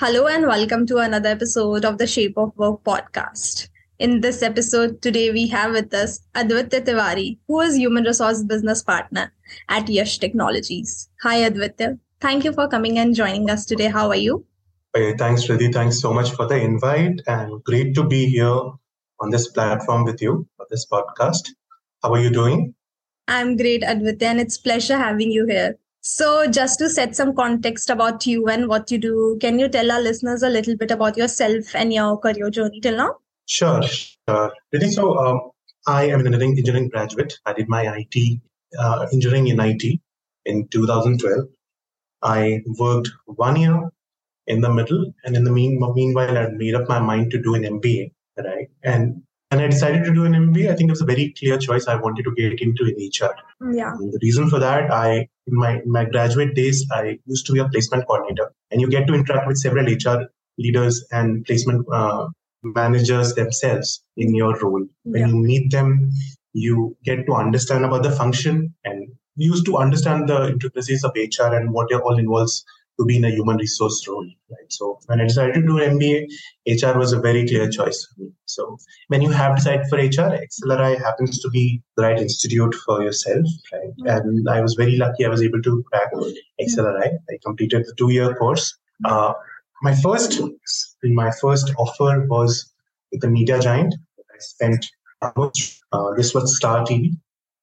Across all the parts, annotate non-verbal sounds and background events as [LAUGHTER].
Hello, and welcome to another episode of the Shape of Work podcast. In this episode, today we have with us Adwitiya Tiwari, who is Human Resource Business Partner at Yash Technologies. Hi, Adwitiya. Thank you for coming and joining us today. How are you? Hey, thanks, Riddhi. Thanks so much for the invite and great to be here on this platform with you for this podcast. How are you doing? I'm great, Adwitiya, and it's pleasure having you here. So, just to set some context about you and what you do, can you tell our listeners a little bit about yourself and your career journey till now? Sure, sure. Really, so um, I am an engineering graduate. I did my IT uh, engineering in IT in 2012. I worked one year in the middle. And in the mean, meanwhile, I made up my mind to do an MBA, right? And and I decided to do an MBA. I think it was a very clear choice. I wanted to get into HR. Yeah. And the reason for that, I in my in my graduate days, I used to be a placement coordinator, and you get to interact with several HR leaders and placement uh, managers themselves in your role. When yeah. you meet them, you get to understand about the function and used to understand the intricacies of HR and what it all involves to be in a human resource role. So when I decided to do an MBA, HR was a very clear choice for me. So when you have decided for HR, XLRI happens to be the right institute for yourself. Right. Mm-hmm. And I was very lucky I was able to crack XLRI. I completed the two-year course. Uh, my first my first offer was with a media giant. I spent uh, this was Star TV,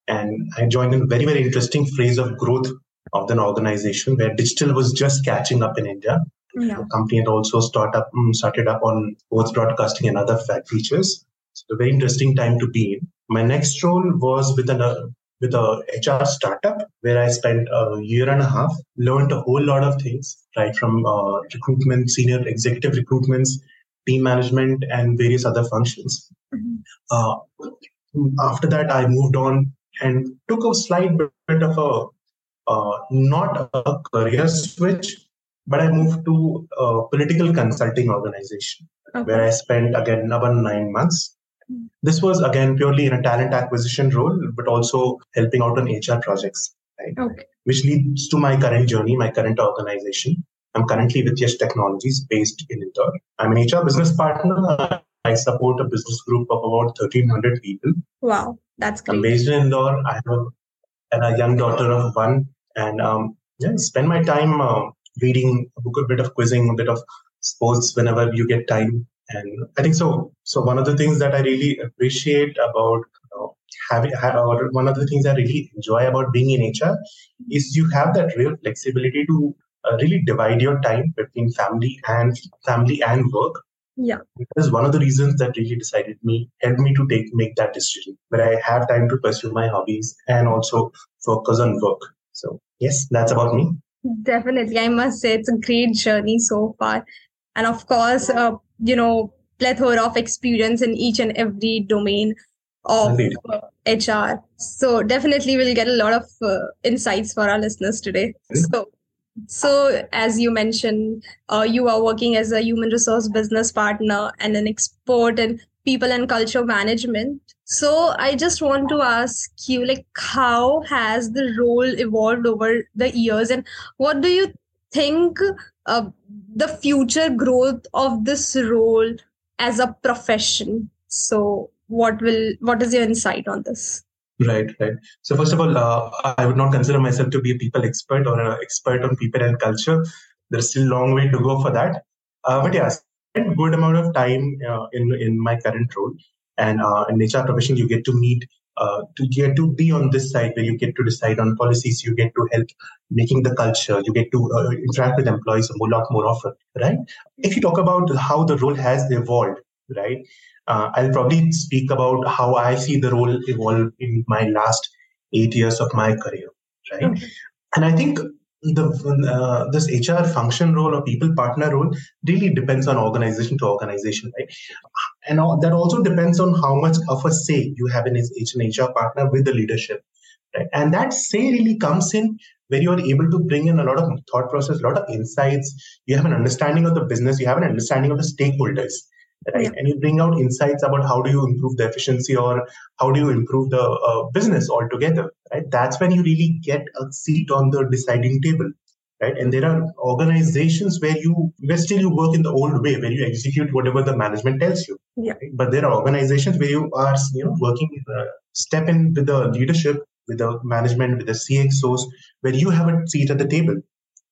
and I joined in a very very interesting phase of growth of an organization where digital was just catching up in India. Yeah. The company had also start up, mm, started up on both broadcasting and other features. So a very interesting time to be in. My next role was with an uh, with a HR startup where I spent a year and a half, learned a whole lot of things, right from uh, recruitment, senior executive recruitments, team management, and various other functions. Mm-hmm. Uh, after that, I moved on and took a slight bit of a uh, not a career switch, but I moved to a political consulting organization okay. where I spent again about nine months. This was again purely in a talent acquisition role, but also helping out on HR projects, right? Okay. Which leads to my current journey, my current organization. I'm currently with Yash Technologies based in Indore. I'm an HR business partner. I support a business group of about 1,300 people. Wow, that's great. I'm based in Indore. I have a, a young daughter of one and um, yeah, spend my time uh, reading a book, a bit of quizzing, a bit of sports whenever you get time. And I think so. So one of the things that I really appreciate about having, or one of the things I really enjoy about being in HR is you have that real flexibility to uh, really divide your time between family and family and work. Yeah, that is one of the reasons that really decided me helped me to take make that decision where I have time to pursue my hobbies and also focus on work. So yes, that's about me. Definitely. I must say it's a great journey so far. And of course, uh, you know, plethora of experience in each and every domain of uh, HR. So definitely we'll get a lot of uh, insights for our listeners today. Mm-hmm. So so, as you mentioned, uh, you are working as a human resource business partner and an expert in people and culture management. So, I just want to ask you, like, how has the role evolved over the years, and what do you think uh, the future growth of this role as a profession? So, what will what is your insight on this? Right, right. So first of all, uh, I would not consider myself to be a people expert or an expert on people and culture. There's still a long way to go for that. Uh, but yes, good amount of time uh, in in my current role, and uh, in HR profession, you get to meet, uh, to get to be on this side where you get to decide on policies. You get to help making the culture. You get to uh, interact with employees a lot more often, right? If you talk about how the role has evolved, right? uh, I'll probably speak about how I see the role evolve in my last eight years of my career, right? And I think the uh, this HR function role or people partner role really depends on organization to organization, right? And that also depends on how much of a say you have in an HR partner with the leadership, right? And that say really comes in when you are able to bring in a lot of thought process, a lot of insights. You have an understanding of the business, you have an understanding of the stakeholders, right? Yeah. And you bring out insights about how do you improve the efficiency or how do you improve the uh, business altogether, right? That's when you really get a seat on the deciding table, right? And there are organizations where you where still you work in the old way, where you execute whatever the management tells you. Yeah. Right? But there are organizations where you are, you know, working uh, step in with the leadership, with the management, with the CXOs, where you have a seat at the table.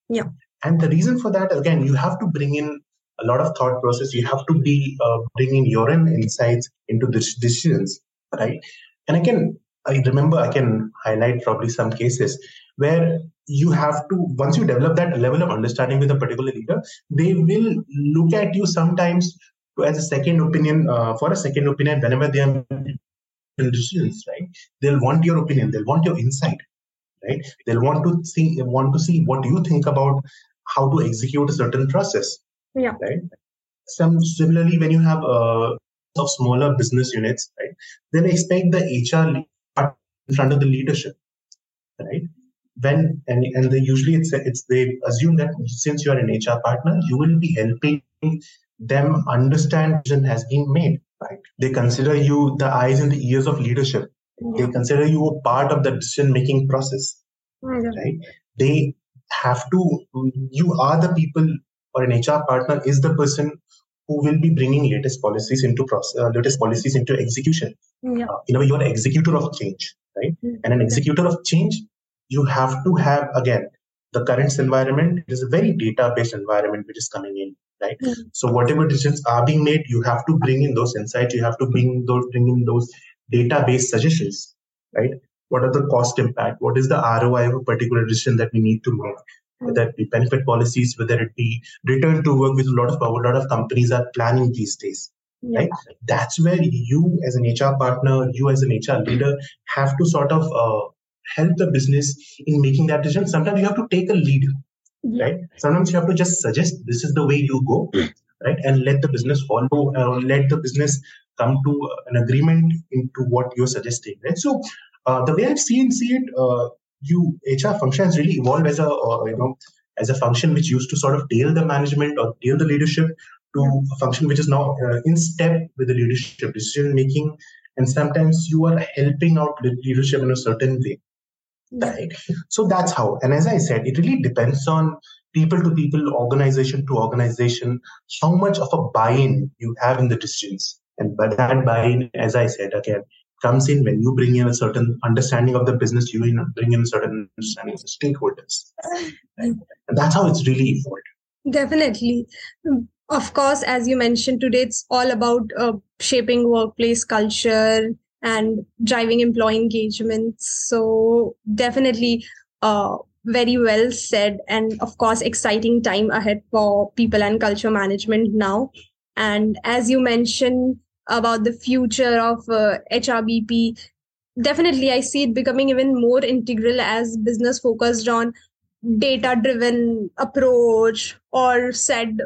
Yeah. And the reason for that, again, you have to bring in a lot of thought process. You have to be uh, bringing your own insights into the decisions, right? And I can, I remember, I can highlight probably some cases where you have to once you develop that level of understanding with a particular leader, they will look at you sometimes as a second opinion uh, for a second opinion whenever they are decisions, right? They'll want your opinion. They'll want your insight, right? They'll want to see want to see what you think about how to execute a certain process yeah. Right. Some similarly, when you have uh, of smaller business units, right, then expect the HR in front of the leadership, right? When and and they usually it's it's they assume that since you are an HR partner, you will be helping them understand decision has been made. Right? They consider you the eyes and the ears of leadership. Yeah. They consider you a part of the decision making process. Right? They have to. You are the people or an HR partner is the person who will be bringing latest policies into process, uh, latest policies into execution. Yeah. Uh, you know, you're an executor of change, right? Mm-hmm. And an executor of change, you have to have again the current environment is a very data-based environment which is coming in, right? Mm-hmm. So whatever decisions are being made, you have to bring in those insights. You have to bring those bring in those data-based suggestions, right? What are the cost impact? What is the ROI of a particular decision that we need to make? Whether it be benefit policies, whether it be return to work, with a lot of a lot of companies are planning these days. Yeah. Right, that's where you as an HR partner, you as an HR leader, have to sort of uh, help the business in making that decision. Sometimes you have to take a lead, yeah. right? Sometimes you have to just suggest this is the way you go, right, and let the business follow, uh, let the business come to an agreement into what you're suggesting, right? So uh, the way I've seen see it, uh, you HR function has really evolved as a uh, you know as a function which used to sort of tail the management or tail the leadership to a function which is now uh, in step with the leadership decision making. And sometimes you are helping out leadership in a certain way. Right? So that's how. And as i said it really depends on people to people organization to organization how much of a buy-in you have in the decisions. And by that buy-in as i said again comes in when you bring in a certain understanding of the business, you bring in a certain understanding of the stakeholders. Right? And that's how it's really evolved. Definitely. Of course, as you mentioned today, it's all about uh, shaping workplace culture and driving employee engagement. So, definitely, uh, very well said. And of course, exciting time ahead for people and culture management now. And as you mentioned, about the future of uh, HRBP, definitely I see it becoming even more integral as business focused on data driven approach or said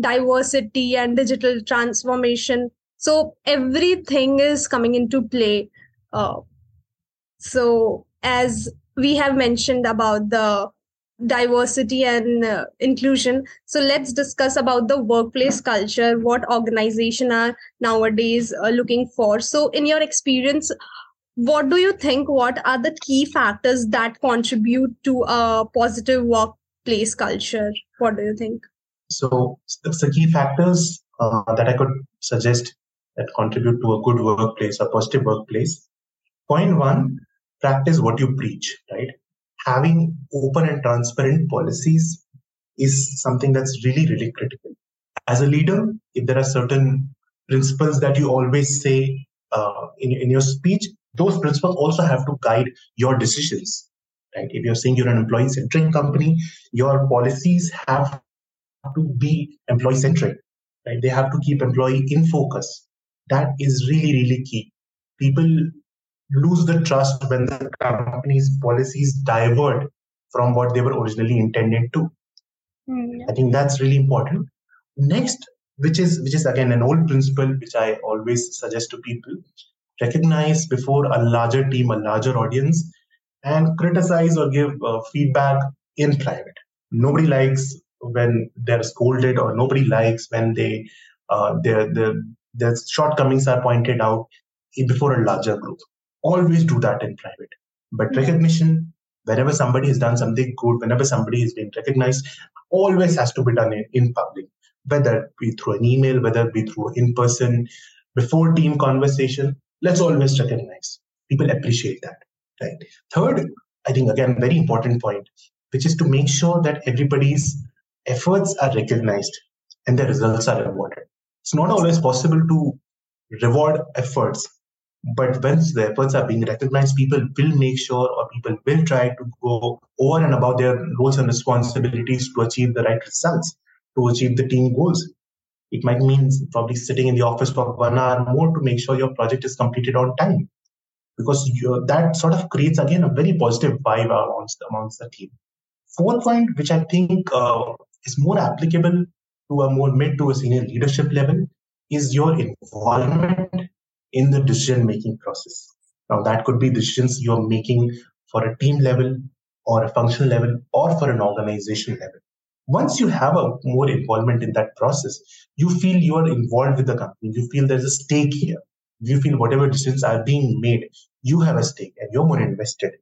diversity and digital transformation. So everything is coming into play. Uh, so as we have mentioned about the diversity and uh, inclusion. So let's discuss about the workplace culture what organization are nowadays uh, looking for. So in your experience what do you think what are the key factors that contribute to a positive workplace culture? What do you think? So the key factors uh, that i could suggest that contribute to a good workplace a positive workplace. Point one practice what you preach right having open and transparent policies is something that's really, really critical. As a leader, if there are certain principles that you always say uh, in, in your speech, those principles also have to guide your decisions. Right? If you're saying you're an employee centric company, your policies have to be employee centric. Right? They have to keep employee in focus. That is really, really key. People lose the trust when the company's policies divert from what they were originally intended to. Mm, I think that's really important. Next, which is which is again an old principle which I always suggest to people, recognize before a larger team, a larger audience, and criticize or give uh, feedback in private. Nobody likes when they're scolded, or nobody likes when they uh, their their their shortcomings are pointed out before a larger group. Always do that in private. But recognition, whenever somebody has done something good, whenever somebody is being recognized, always has to be done in, in public, whether it be through an email, whether it be through in person, before team conversation. Let's always recognize. People appreciate that. Right. Third, I think again, very important point, which is to make sure that everybody's efforts are recognized and the results are rewarded. It's not always possible to reward efforts but once the efforts are being recognized, people will make sure or people will try to go over and above their roles and responsibilities to achieve the right results, to achieve the team goals. It might mean probably sitting in the office for one hour more to make sure your project is completed on time. Because that sort of creates, again, a very positive vibe amongst, amongst the team. Fourth point, which I think uh, is more applicable to a more mid to a senior leadership level, is your involvement in the decision making process. Now, that could be decisions you're making for a team level or a functional level or for an organization level. Once you have a more involvement in that process, you feel you are involved with the company. You feel there's a stake here. You feel whatever decisions are being made, you have a stake and you're more invested.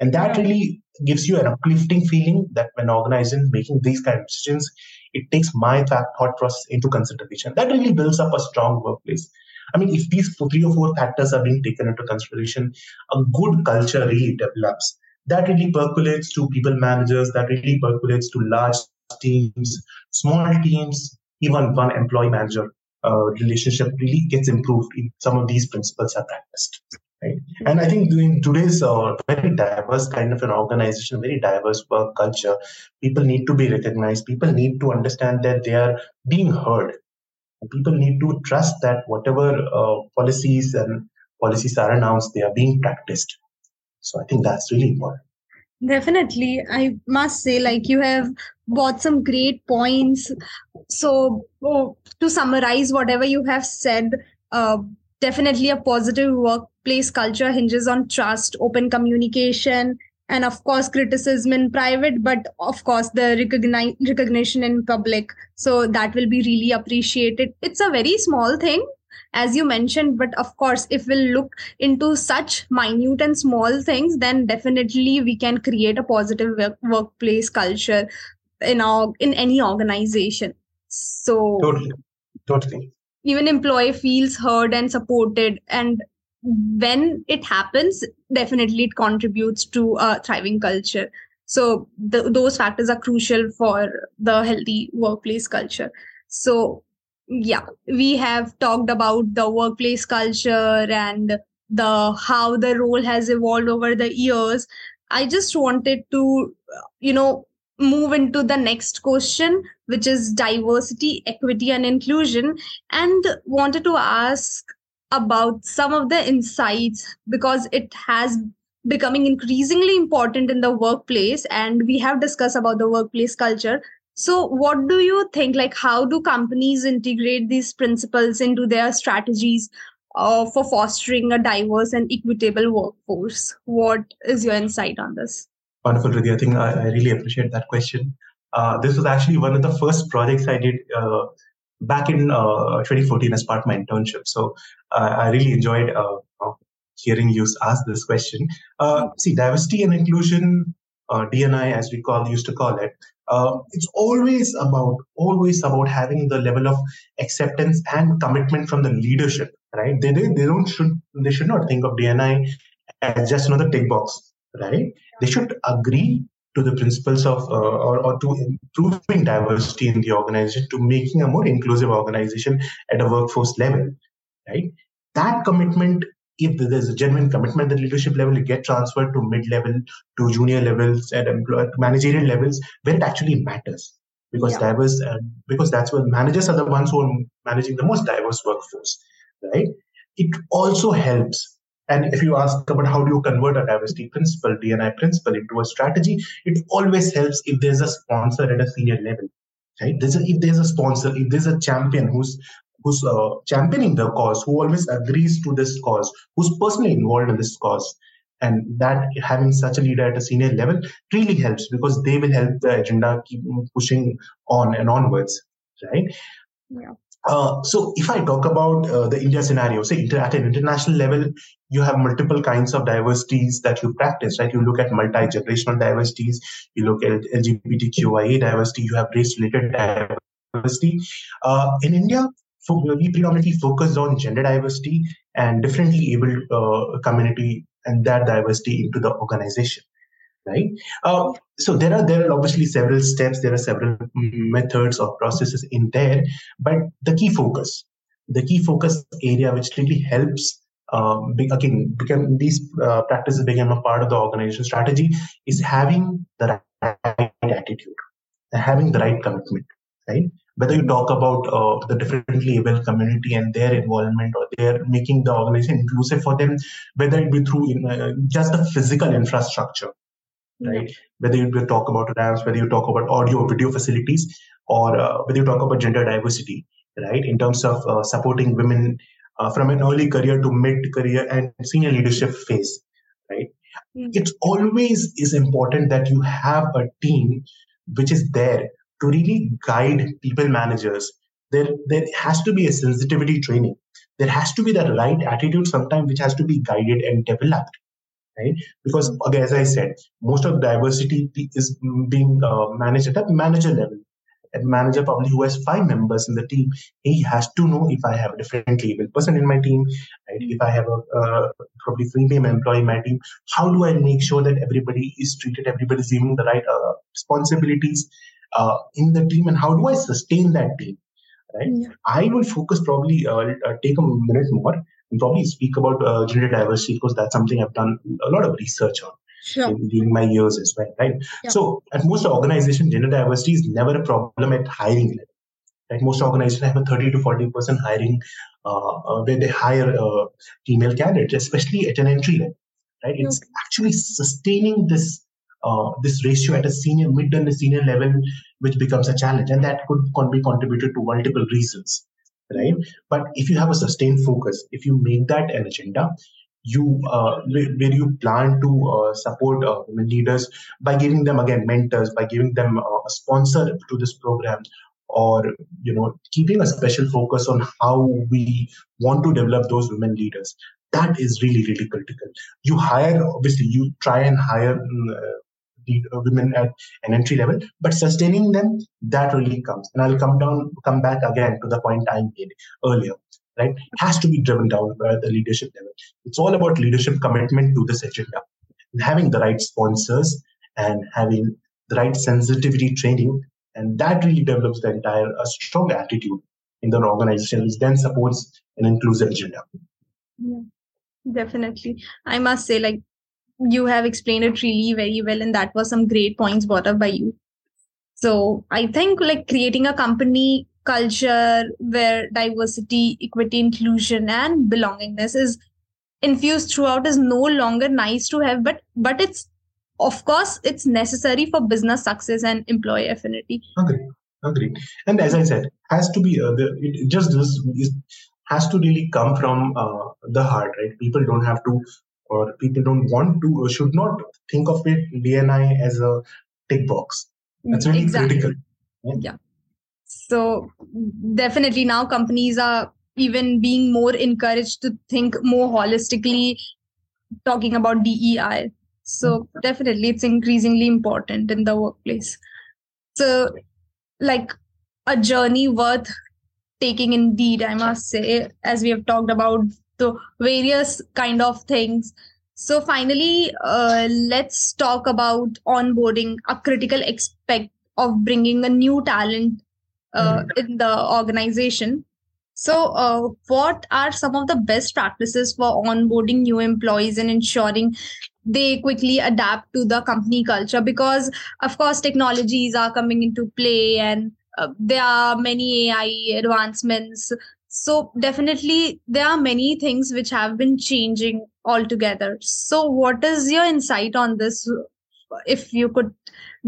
And that really gives you an uplifting feeling that when organizing making these kind of decisions, it takes my thought process into consideration. That really builds up a strong workplace. I mean, if these three or four factors are being taken into consideration, a good culture really develops. That really percolates to people managers, that really percolates to large teams, small teams, even one employee manager uh, relationship really gets improved if some of these principles are practiced. Right? And I think in today's uh, very diverse kind of an organization, very diverse work culture, people need to be recognized. People need to understand that they are being heard people need to trust that whatever uh, policies and policies are announced, they are being practiced. So I think that's really important. Definitely. I must say, like, you have brought some great points. So, oh, to summarize whatever you have said, uh, definitely a positive workplace culture hinges on trust, open communication, and of course criticism in private but of course the recogni- recognition in public. So that will be really appreciated. It's a very small thing as you mentioned but of course if we'll look into such minute and small things then definitely we can create a positive work- workplace culture in our in any organization. So totally. Totally. even employee feels heard and supported and when it happens, definitely it contributes to a thriving culture. So the, those factors are crucial for the healthy workplace culture. So yeah, we have talked about the workplace culture and the how the role has evolved over the years. I just wanted to, you know, move into the next question, which is diversity, equity, and inclusion, and wanted to ask about some of the insights because it has becoming increasingly important in the workplace and we have discussed about the workplace culture. So what do you think like how do companies integrate these principles into their strategies uh, for fostering a diverse and equitable workforce? What is your insight on this? Wonderful Riddhi. i think I, I, really appreciate that question. Uh, this was actually one of the first projects i did uh, back in uh, 2014 as part of my internship. So uh, I really enjoyed uh, hearing you ask this question. see, diversity and inclusion, DNI as we call used to call it, it's always about always about having the level of acceptance and commitment from the leadership. Right? They they, they don't should they should not think of DNI as just another tick box. Right? They should agree to the principles of uh, or, or to improving diversity in the organization to making a more inclusive organization at a workforce level right? That commitment if there's a genuine commitment at the leadership level it get transferred to mid-level to junior levels at employer managerial levels where it actually matters. Because yeah. diverse uh, because that's where managers are the ones who are managing the most diverse workforce right? It also helps And if you ask about how do you convert a diversity principle, DNI principle into a strategy, it always helps if there's a sponsor at a senior level. Right? There's a, if there's a sponsor, if there's a champion who's who's uh, championing the cause, who always agrees to this cause, who's personally involved in this cause, and that having such a leader at a senior level really helps because they will help the agenda keep pushing on and onwards, right? Yeah. Uh, so if I talk about uh, the India scenario, say inter- at an international level, you have multiple kinds of diversities that you practice, right? You look at multi-generational diversities, you look at LGBTQIA diversity, you have race-related diversity. Uh, in India, we predominantly focus on gender diversity and differently abled uh, community and that diversity into the organization right? Uh, so there are there are obviously several steps there are several methods or processes in there but the key focus the key focus area which really helps um, be, again become these uh, practices become a part of the organization strategy is having the right attitude having the right commitment right? Whether you talk about uh, the differently able community and their involvement or they're making the organization inclusive for them whether it be through in, uh, just the physical infrastructure right whether you talk about ramps whether you talk about audio video facilities or uh, whether you talk about gender diversity right in terms of uh, supporting women uh, from an early career to mid career and senior leadership phase right mm-hmm. it always is important that you have a team which is there to really guide people managers, there, there has to be a sensitivity training. There has to be that right attitude sometimes which has to be guided and developed. Right? Because again, as I said, most of diversity is being uh, managed at a manager level. A manager probably who has five members in the team, he has to know if I have a different able person in my team, right? if I have a uh, probably female employee in my team, how do I make sure that everybody is treated, everybody is given the right uh, responsibilities, uh, in the team and how do I sustain that team? Right. Yeah. I will focus probably uh, uh, take a minute more and probably speak about uh, gender diversity because that's something I've done a lot of research on. Sure. during my years as well, right? Yeah. So, at most organizations, gender diversity is never a problem at hiring level. Right? Most organizations have a 30 to 40 percent hiring uh, uh, where they hire uh, female candidates, especially at an entry level. Right? It's okay. actually sustaining this uh, this ratio at a senior, mid and a senior level, which becomes a challenge. And that could be contributed to multiple reasons, right? But if you have a sustained focus, if you make that an agenda, you uh, where you plan to uh, support uh, women leaders by giving them again mentors by giving them uh, a sponsor to this program or you know keeping a special focus on how we want to develop those women leaders that is really really critical you hire obviously you try and hire mm, uh, uh, women at an entry level, but sustaining them, that really comes. And I'll come down, come back again to the point I made earlier. Right, it has to be driven down by the leadership level. It's all about leadership commitment to this agenda, and having the right sponsors and having the right sensitivity training, and that really develops the entire a strong attitude in the organization, which then supports an inclusive agenda. Yeah, definitely. I must say, like you have explained it really very well and that was some great points brought up by you. So i think like creating a company culture where diversity equity inclusion and belongingness is infused throughout is no longer nice to have but but it's of course it's necessary for business success and employee affinity. Agree agree and as i said has to be uh, the, it just is, has to really come from uh, the heart right? People don't have to or people don't want to or should not think of it DNI as a tick box. That's really exactly. critical. Yeah. yeah. So definitely now companies are even being more encouraged to think more holistically, talking about DEI. So mm-hmm. definitely it's increasingly important in the workplace. So like a journey worth taking indeed, I must say, as we have talked about so various kind of things. So finally uh, let's talk about onboarding a critical aspect of bringing a new talent uh, mm-hmm. in the organization. So uh, what are some of the best practices for onboarding new employees and ensuring they quickly adapt to the company culture? Because of course technologies are coming into play and uh, there are many ai advancements so definitely there are many things which have been changing altogether. So what is your insight on this? If you could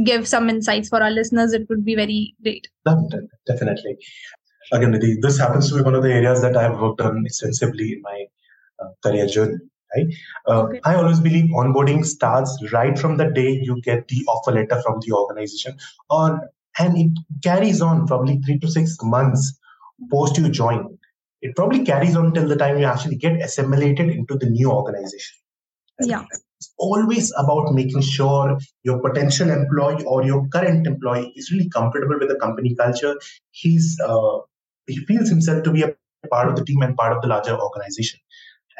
give some insights for our listeners it would be very great. Definitely. Again this happens to be one of the areas that i've worked on extensively in my uh, career journey right? Uh, okay. i always believe onboarding starts right from the day you get the offer letter from the organization or and it carries on probably three to six months post you join. It probably carries on till the time you actually get assimilated into the new organization. Yeah. It's always about making sure your potential employee or your current employee is really comfortable with the company culture. He's uh, he feels himself to be a part of the team and part of the larger organization.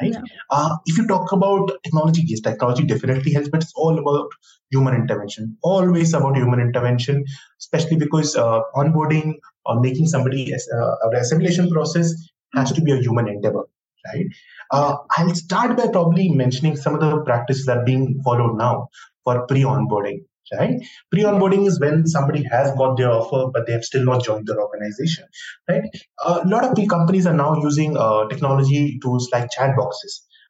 Right? Yeah. Uh, if you talk about technology, yes, technology definitely helps, but it's all about human intervention. Always about human intervention, especially because uh, onboarding or making somebody uh, a assimilation process has to be a human endeavor, right? Uh, I'll start by probably mentioning some of the practices that are being followed now for pre-onboarding. Right, pre-onboarding is when somebody has got their offer, but they have still not joined their organization. Right, a lot of companies are now using uh, technology tools like chatbots.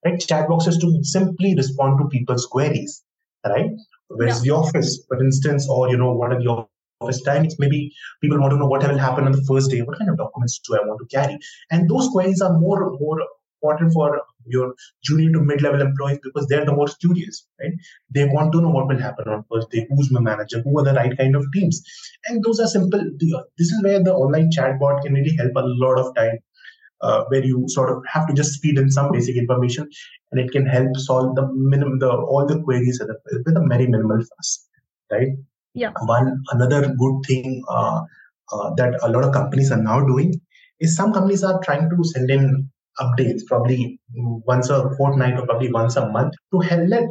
Right, chatbots to simply respond to people's queries. Right, where's yeah. the office, for instance, or you know what are the office timings. Maybe people want to know what will happen on the first day. What kind of documents do I want to carry? And those queries are more more important for your junior to mid-level employees because they're the most curious, right? They want to know what will happen on first day, who's my manager, who are the right kind of teams, and those are simple. This is where the online chatbot can really help a lot of time. Uh, where you sort of have to just feed in some basic information, and it can help solve the minimum, the all the queries with a very minimal fuss, right? Yeah. One another good thing uh, uh, that a lot of companies are now doing is some companies are trying to send in updates probably once a fortnight or probably once a month to help let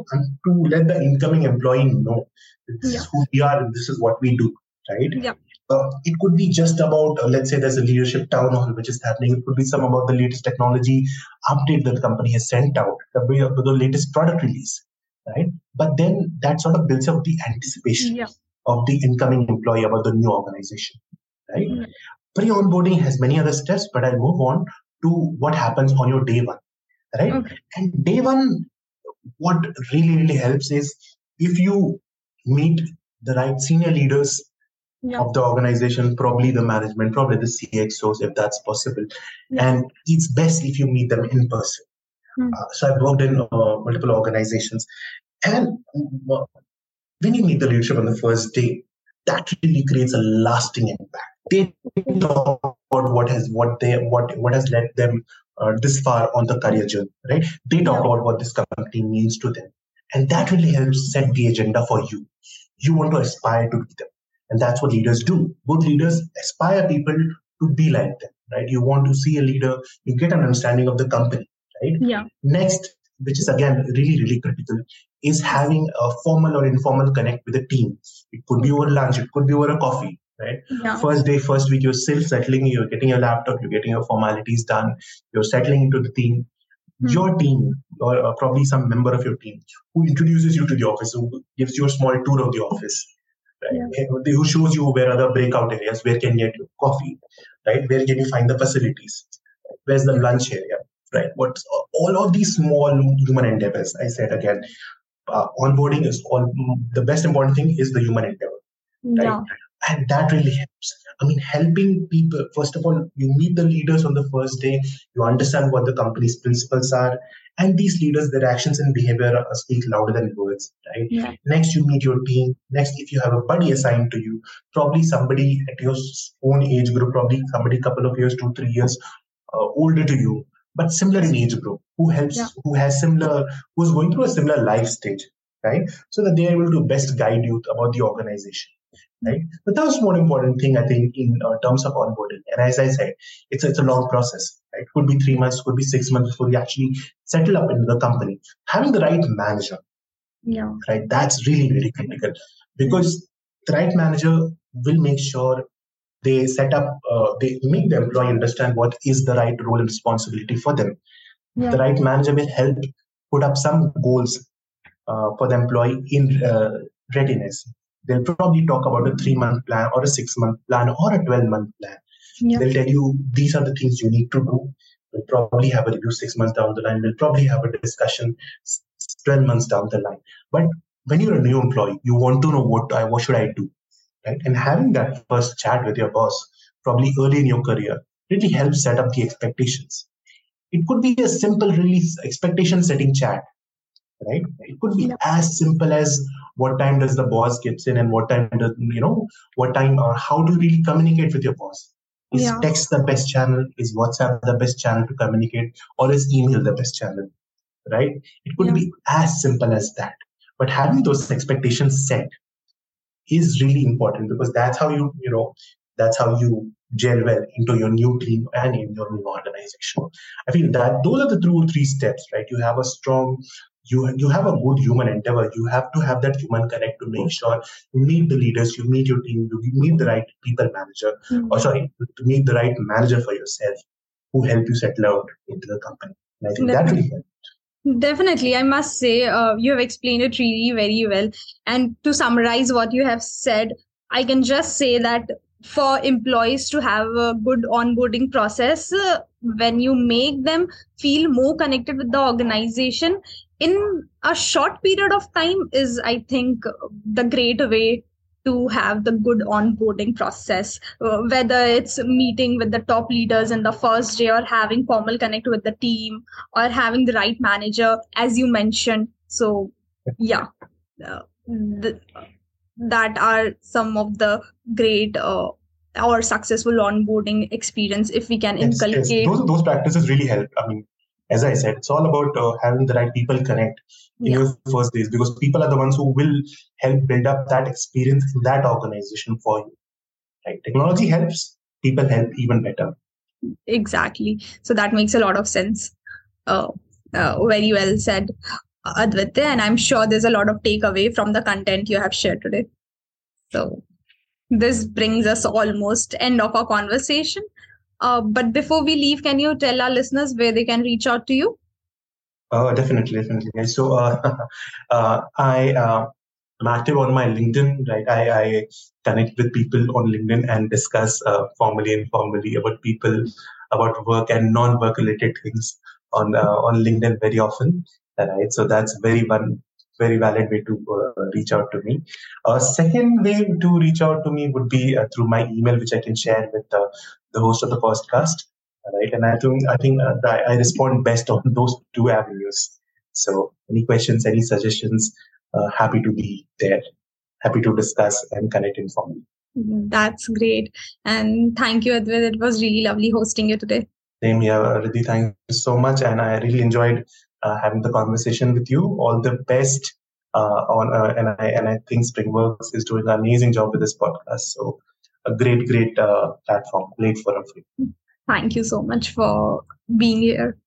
to let the incoming employee know this yeah. is who we are and this is what we do right? Yeah. Uh, it could be just about uh, let's say there's a leadership town hall which is happening. It could be some about the latest technology update that the company has sent out the, the latest product release right? But then that sort of builds up the anticipation. Yeah of the incoming employee about the new organization, right? Mm-hmm. Pre-onboarding has many other steps, but I'll move on to what happens on your day one, right? Okay. And day one, what really really helps is if you meet the right senior leaders yeah. of the organization, probably the management, probably the CXOs, if that's possible. Yeah. And it's best if you meet them in person. Mm. Uh, so I've worked in uh, multiple organizations, and uh, when you meet the leadership on the first day, that really creates a lasting impact. They talk about what has what they what what has led them uh, this far on the career journey, right? They talk about what this company means to them, and that really helps set the agenda for you. You want to aspire to be them, and that's what leaders do. Good leaders aspire people to be like them, right? You want to see a leader, you get an understanding of the company, right? Yeah. Next, which is again really really critical is having a formal or informal connect with the team. It could be over lunch it could be over a coffee right? Yeah. first day first week you're still settling you're getting your laptop you're getting your formalities done you're settling into the team. Mm-hmm. your team or uh, probably some member of your team who introduces you to the office who gives you a small tour of the office right? Yeah. who shows you where are the breakout areas where can you get your coffee right? Where can you find the facilities where's the lunch area right? What all of these small human endeavors, I said again, uh, onboarding is all the best important thing is the human endeavor, right? Yeah. And that really helps. I mean, helping people. First of all, you meet the leaders on the first day. You understand what the company's principles are, and these leaders, their actions and behavior speak louder than words, right? Yeah. Next, you meet your team. Next, if you have a buddy assigned to you, probably somebody at your own age group, probably somebody couple of years, two, three years uh, older to you, but similar in age group who helps yeah. who has similar who's going through a similar life stage right? So that they're able to best guide you about the organization right? But that's one important thing i think in uh, terms of onboarding. And as i said it's, it's a long process right? It could be three months could be six months before you actually settle up into the company. Having the right manager yeah. right? That's really really critical because the right manager will make sure they set up, uh, they make the employee understand what is the right role and responsibility for them. Yeah. The right manager will help put up some goals uh, for the employee in uh, readiness. They'll probably talk about a three month plan or a six month plan or a 12 month plan. Yeah. They'll tell you these are the things you need to do. We'll probably have a review six months down the line. We'll probably have a discussion 12 months down the line. But when you're a new employee, you want to know what I what should I do, right? And having that first chat with your boss, probably early in your career, really helps set up the expectations. It could be a simple release expectation setting chat, right? It could be as simple as what time does the boss gets in and what time does you know what time or how do you really communicate with your boss is yeah. text the best channel is whatsapp the best channel to communicate or is email the best channel right it could yeah. be as simple as that but having those expectations set is really important because that's how you you know that's how you gel well into your new team and in your new organization i feel that those are the two three steps right you have a strong you you have a good human endeavor. You have to have that human connect to make sure you meet the leaders, you meet your team, you meet the right people manager, mm-hmm. or sorry, to meet the right manager for yourself who help you settle out into the company. And I think that really helped. Definitely, I must say uh, you have explained it really very well. And to summarize what you have said, I can just say that for employees to have a good onboarding process, uh, when you make them feel more connected with the organization, in a short period of time is i think the great way to have the good onboarding process uh, whether it's meeting with the top leaders in the first day or having formal connect with the team or having the right manager as you mentioned. So yeah uh, the, that are some of the great uh, or successful onboarding experience if we can yes, inculcate. Yes. Those, those practices really help. I mean as I said, it's all about uh, having the right people connect in yeah. your first days because people are the ones who will help build up that experience in that organization for you. Right? Technology helps, people help even better. Exactly. So that makes a lot of sense. Uh, uh, very well said, Adwitiya. And I'm sure there's a lot of takeaway from the content you have shared today. So this brings us almost end of our conversation. Uh, but before we leave, can you tell our listeners where they can reach out to you? Uh, definitely, definitely. So uh, [LAUGHS] uh, I uh, am active on my LinkedIn. Right, I, I connect with people on LinkedIn and discuss uh, formally and informally about people, about work and non-work related things on uh, on LinkedIn very often. Right, so that's very one very valid way to uh, reach out to me. A second way to reach out to me would be uh, through my email, which I can share with uh, the host of the podcast. Right, and I think I think uh, I respond best on those two avenues. So, any questions, any suggestions, uh, happy to be there. Happy to discuss and connect informally. That's great, and thank you, Advait. It was really lovely hosting you today. Same here, Riddhi. Thank you so much, and I really enjoyed uh, having the conversation with you. All the best uh, on, uh, and I and I think Springworks is doing an amazing job with this podcast. So a great, great platform, great forum for you. Thank you so much for being here.